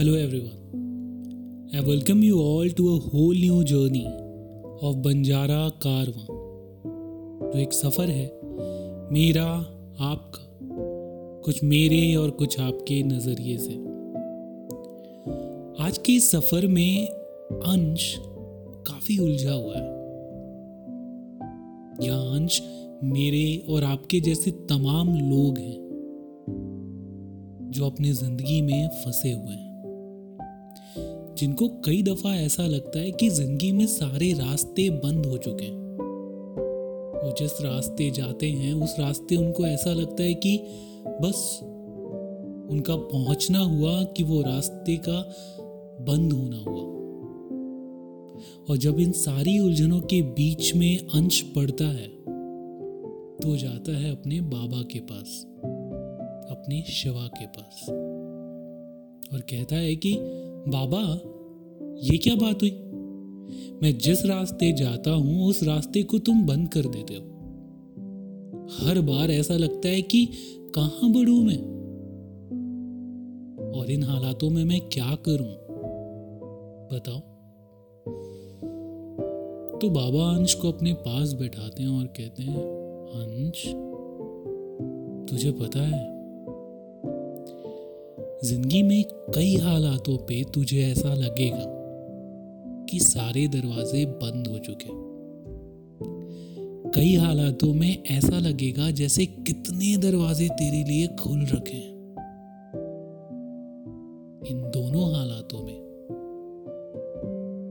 Hello, everyone. I welcome you all to a whole new journey of Banjara Karwaan जो एक सफ़र है मेरा, आपका, कुछ मेरे और कुछ आपके नज़रिए से। आज के इस सफ़र में अंश काफ़ी उलझा हुआ है। यह अंश मेरे और आपके जैसे तमाम लोग हैं जो अपनी ज़िंदगी में फंसे हुए हैं। जिनको कई दफ़ा ऐसा लगता है कि ज़िंदगी में सारे रास्ते बंद हो चुके हैं। वो जिस रास्ते जाते हैं, उस रास्ते उनको ऐसा लगता है कि बस उनका पहुँचना हुआ कि वो रास्ते का बंद होना हुआ। और जब इन सारी उलझनों के बीच में अंश पड़ता है तो जाता है अपने बाबा के पास, अपने शिवा के पास। और कहता है कि, बाबा ये क्या बात हुई? मैं जिस रास्ते जाता हूँ, उस रास्ते को तुम बंद कर देते हो। हर बार ऐसा लगता है कि कहाँ बढ़ू मैं? और इन हालातों में मैं क्या करूँ? बताओ। तो बाबा अंश को अपने पास बैठाते हैं और कहते हैं, अंश, तुझे पता है, ज़िंदगी में कई हालातों पे तुझे ऐसा लगेगा। कि सारे दरवाजे बंद हो चुके। कई हालातों में ऐसा लगेगा जैसे कितने दरवाजे तेरे लिए खुल रखे हैं। इन दोनों हालातों में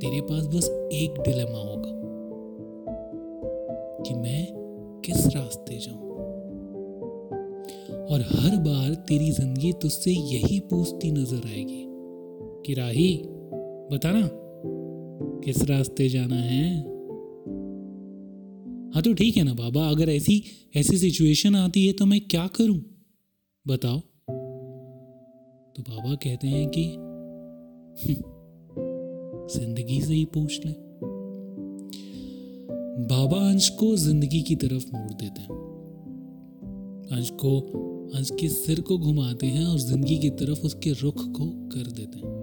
तेरे पास बस एक डिलेमा होगा कि मैं किस रास्ते जाऊँ? और हर बार तेरी ज़िंदगी तुझसे यही पूछती नज़र आएगी कि राही बताना किस रास्ते जाना है? हाँ तो ठीक है ना बाबा, अगर ऐसी ऐसी सिचुएशन आती है तो मैं क्या करूँ? बताओ। तो बाबा कहते हैं कि ज़िंदगी से ही पूछ ले। बाबा अंश को ज़िंदगी की तरफ़ मोड़ देते हैं। अंश को, अंश के सिर को घुमाते हैं और ज़िंदगी की तरफ़ उसके रुख को कर देते हैं।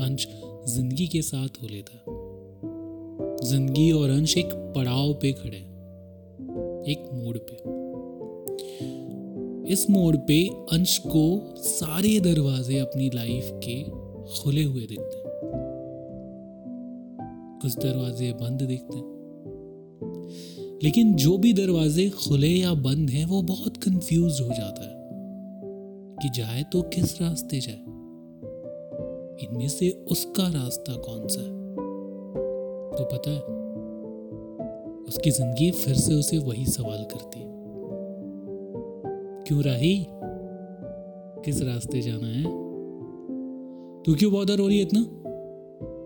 अंश ज़िंदगी के साथ हो लेता। ज़िंदगी और अंश एक पड़ाव पे खड़े एक मोड़ पे। इस मोड़ पे अंश को सारे दरवाजे अपनी लाइफ के खुले हुए दिखते हैं। कुछ दरवाजे बंद दिखते हैं। लेकिन जो भी दरवाजे खुले या बंद हैं, वो बहुत कंफ्यूज हो जाता है कि जाए तो किस रास्ते जाए? इनमें से उसका रास्ता कौन सा? है तो पता है, उसकी ज़िंदगी फिर से उसे वही सवाल करती क्यों राही? किस रास्ते जाना है? तू क्यों बॉदर हो रही है इतना?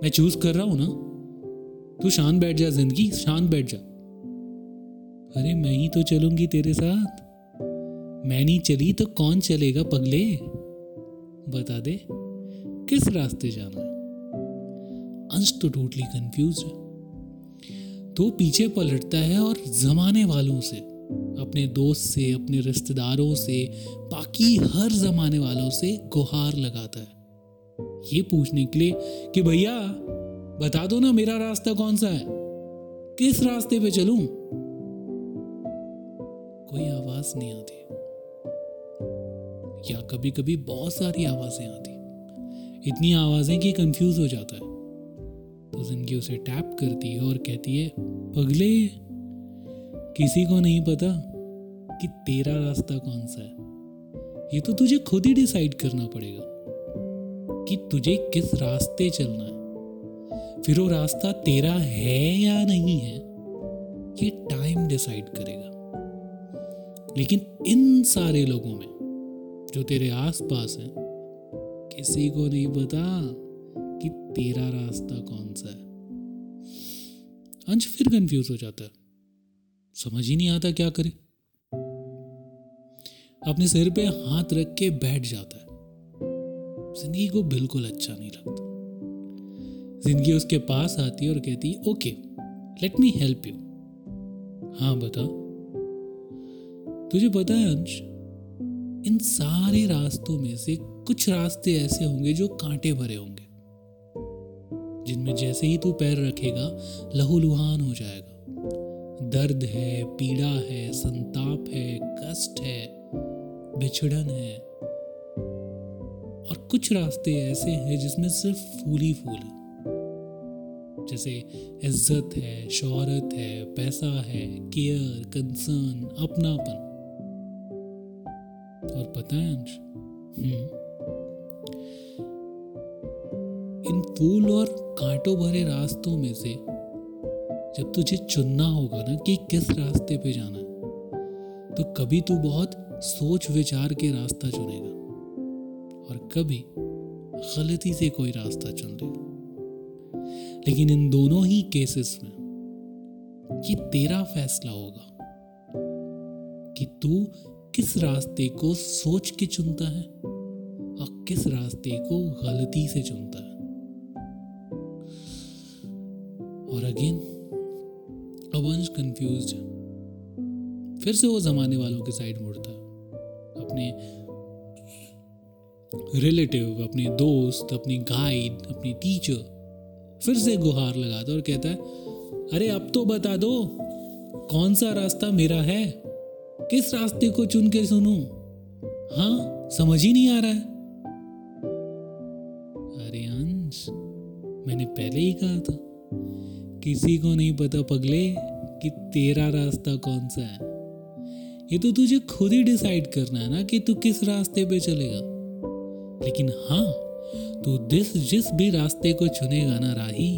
मैं चूज़ कर रहा हूँ ना। तू शांत बैठ जा, ज़िंदगी शांत बैठ जा। अरे मैं ही तो चलूँगी तेरे साथ। मैं नहीं चली तो कौन चलेगा पगले? बता दे। किस रास्ते जाना है? अंश तो टोटली कंफ्यूज है। तो पीछे पलटता है और जमाने वालों से, अपने दोस्त से, अपने रिश्तेदारों से, बाकी हर जमाने वालों से गुहार लगाता है। ये पूछने के लिए कि भैया, बता दो ना मेरा रास्ता कौन सा है? किस रास्ते पे चलूँ? कोई आवाज़ नहीं आती। या कभी कभी बहुत सारी आवाज़ें आती इतनी आवाज़ें कि कंफ्यूज हो जाता है। तो ज़िंदगी उसे टैप करती है और कहती है पगले किसी को नहीं पता कि तेरा रास्ता कौन सा है। ये तो तुझे खुद ही डिसाइड करना पड़ेगा कि तुझे किस रास्ते चलना है। फिर वो रास्ता तेरा है या नहीं है, ये टाइम डिसाइड करेगा। लेकिन इन सारे लोगों में जो तेरे आसपास हैं किसी को नहीं पता कि तेरा रास्ता कौन सा है। अंश फिर कंफ्यूज हो जाता है। समझ ही नहीं आता क्या करे। अपने सिर पे हाथ रख के बैठ जाता है। ज़िंदगी को बिल्कुल अच्छा नहीं लगता। ज़िंदगी उसके पास आती है और कहती है, okay let me help you हाँ बता। तुझे पता है, अंश, इन सारे रास्तों में से कुछ रास्ते ऐसे होंगे जो कांटे भरे होंगे जिनमें जैसे ही तू पैर रखेगा लहूलुहान हो जाएगा। दर्द है पीड़ा है संताप है कष्ट है बिछड़न है। और कुछ रास्ते ऐसे हैं जिसमें सिर्फ़ फूल ही फूल है। जैसे इज़्ज़त है शोहरत है पैसा है केयर कंसर्न अपनापन। और पता है अंश? हम्म, इन फूल और कांटों भरे रास्तों में से जब तुझे चुनना होगा ना कि किस रास्ते पे जाना है तो कभी तू बहुत सोच विचार के रास्ता चुनेगा और कभी गलती से कोई रास्ता चुन लेगा। लेकिन इन दोनों ही केसेस में ये तेरा फैसला होगा कि तू किस रास्ते को सोच के चुनता है और किस रास्ते को गलती से चुनता है। और अगेन अवंश कंफ्यूज फिर से वो जमाने वालों के साइड मुड़ता। अपने रिलेटिव अपने दोस्त, अपनी गाइड अपनी टीचर फिर से गुहार लगाता और कहता है, अरे, अब तो बता दो, कौन सा रास्ता मेरा है? किस रास्ते को चुन के सुनू? हाँ समझ ही नहीं आ रहा है. अरे अंश, मैंने पहले ही कहा था। किसी को नहीं पता पगले कि तेरा रास्ता कौन सा है। ये तो तुझे खुद ही डिसाइड करना है ना कि तू किस रास्ते पे चलेगा। लेकिन हाँ तू जिस जिस भी रास्ते को चुनेगा ना राही,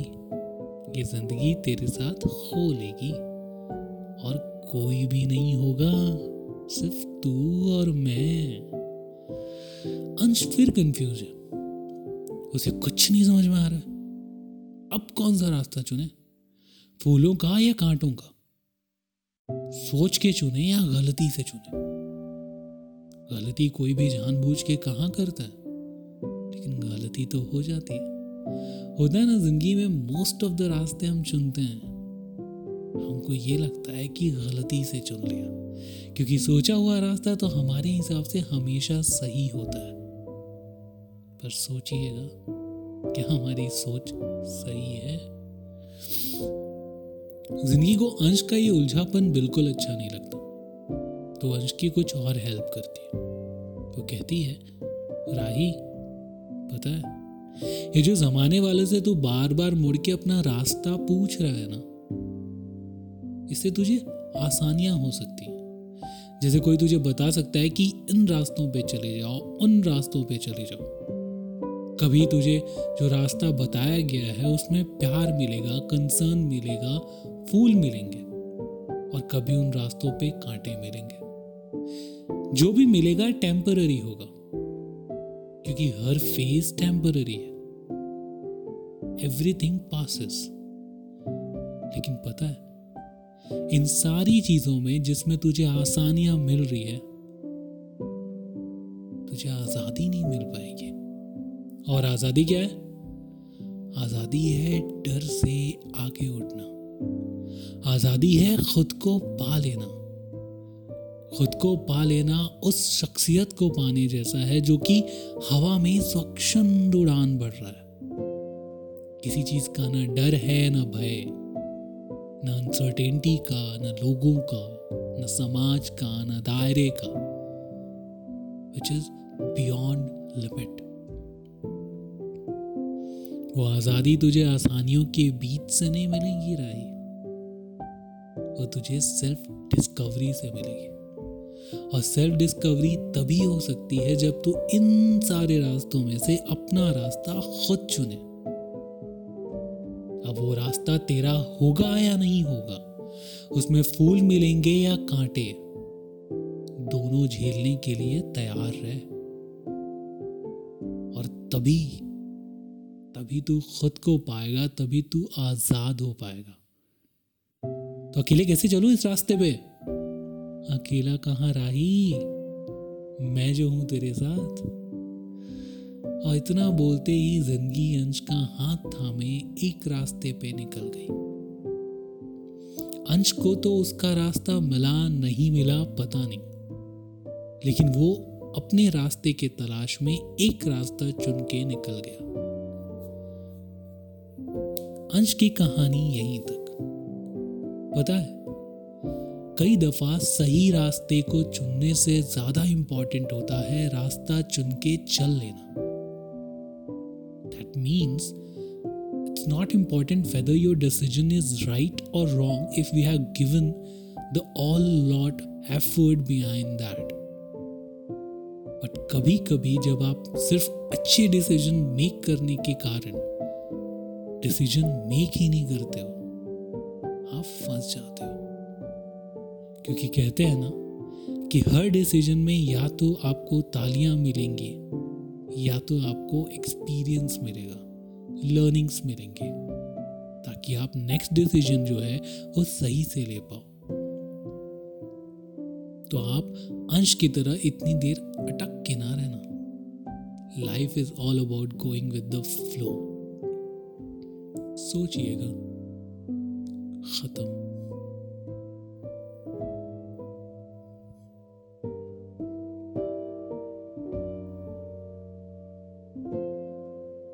ये ज़िंदगी तेरे साथ हो लेगी। और कोई भी नहीं होगा, सिर्फ़ तू और मैं। अंश, फिर कंफ्यूज है। उसे कुछ नहीं समझ में आ रहा। अब कौन सा रास्ता चुने? फूलों का या कांटों का? सोच के चुने या गलती से चुने? गलती कोई भी जानबूझ के कहाँ करता है? लेकिन गलती तो हो जाती है। होता है ना, ज़िंदगी में मोस्ट ऑफ़ द रास्ते हम चुनते हैं। हमको ये लगता है कि गलती से चुन लिया। क्योंकि सोचा हुआ रास्ता तो हमारे हिसाब से हमेशा सही होता है। पर सोचिएगा, क्या हमारी सोच सही है? ज़िंदगी को अंश का ये उलझापन बिल्कुल अच्छा नहीं लगता। तो अंश की कुछ और हेल्प करती है। वो कहती है, राही, पता है, ये जो जमाने वाले से तू बार बार मुड़ के अपना रास्ता पूछ रहा है ना, इससे तुझे आसानियाँ हो सकती हैं। जैसे कोई तुझे बता सकता है कि इन रास्तों पे चले जाओ, उन रास्तों पे चले जाओ। कभी तुझे जो रास्ता बताया गया है, उसमें प्यार मिलेगा कंसर्न मिलेगा, फूल मिलेंगे और कभी उन रास्तों पे कांटे मिलेंगे। जो भी मिलेगा टेम्पररी होगा, क्योंकि हर फ़ेज़ टेम्पररी है। एवरीथिंग पासिस लेकिन पता है, इन सारी चीज़ों में जिसमें तुझे आसानियाँ मिल रही है और आज़ादी क्या है? आज़ादी है डर से आगे उठना। आज़ादी है खुद को पा लेना। खुद को पा लेना उस शख्सियत को पाने जैसा है जो कि हवा में स्वच्छंद उड़ान बढ़ रहा है। किसी चीज़ का ना डर है, ना भय, ना अनसर्टेनिटी का, ना लोगों का, ना समाज का, ना दायरे का विच इज़ बियॉन्ड लिमिट वो आज़ादी तुझे आसानियों के बीच से नहीं मिलेगी, राय। वो तुझे सेल्फ डिस्कवरी से मिलेगी। और सेल्फ डिस्कवरी तभी हो सकती है जब तू इन सारे रास्तों में से अपना रास्ता खुद चुने। अब वो रास्ता तेरा होगा या नहीं होगा, उसमें फूल मिलेंगे या कांटे, दोनों झेलने के लिए तैयार रहे। और तभी तभी तू खुद को पाएगा, तभी तू आज़ाद हो पाएगा। तो अकेले कैसे चलू इस रास्ते पे? अकेला कहाँ राही? मैं जो हूँ तेरे साथ। और इतना बोलते ही ज़िंदगी अंश का हाथ थामे, एक रास्ते पे निकल गई। अंश को तो उसका रास्ता मिला नहीं मिला पता नहीं। लेकिन वो अपने रास्ते के तलाश में एक रास्ता चुन के निकल गया। अंश की कहानी यहीं तक पता है कई दफ़ा सही रास्ते को चुनने से ज़्यादा इंपॉर्टेंट होता है रास्ता चुन के चल लेना that means it's not important whether your decision is right or wrong if we have given the all lot effort behind that but कभी कभी जब आप सिर्फ़ अच्छे डिसीज़न मेक करने के कारण डिसीज़न मेक ही नहीं करते हो। आप फंस जाते हो। क्योंकि कहते हैं ना कि हर डिसीज़न में या तो आपको तालियाँ मिलेंगी, या तो आपको एक्सपीरियंस मिलेगा लर्निंग्स मिलेंगे, ताकि आप नेक्स्ट डिसीज़न जो है वो सही से ले पाओ। तो आप अंश की तरह इतनी देर अटक के ना रहना। Life is all about going with the flow सोचिएगा। खत्म।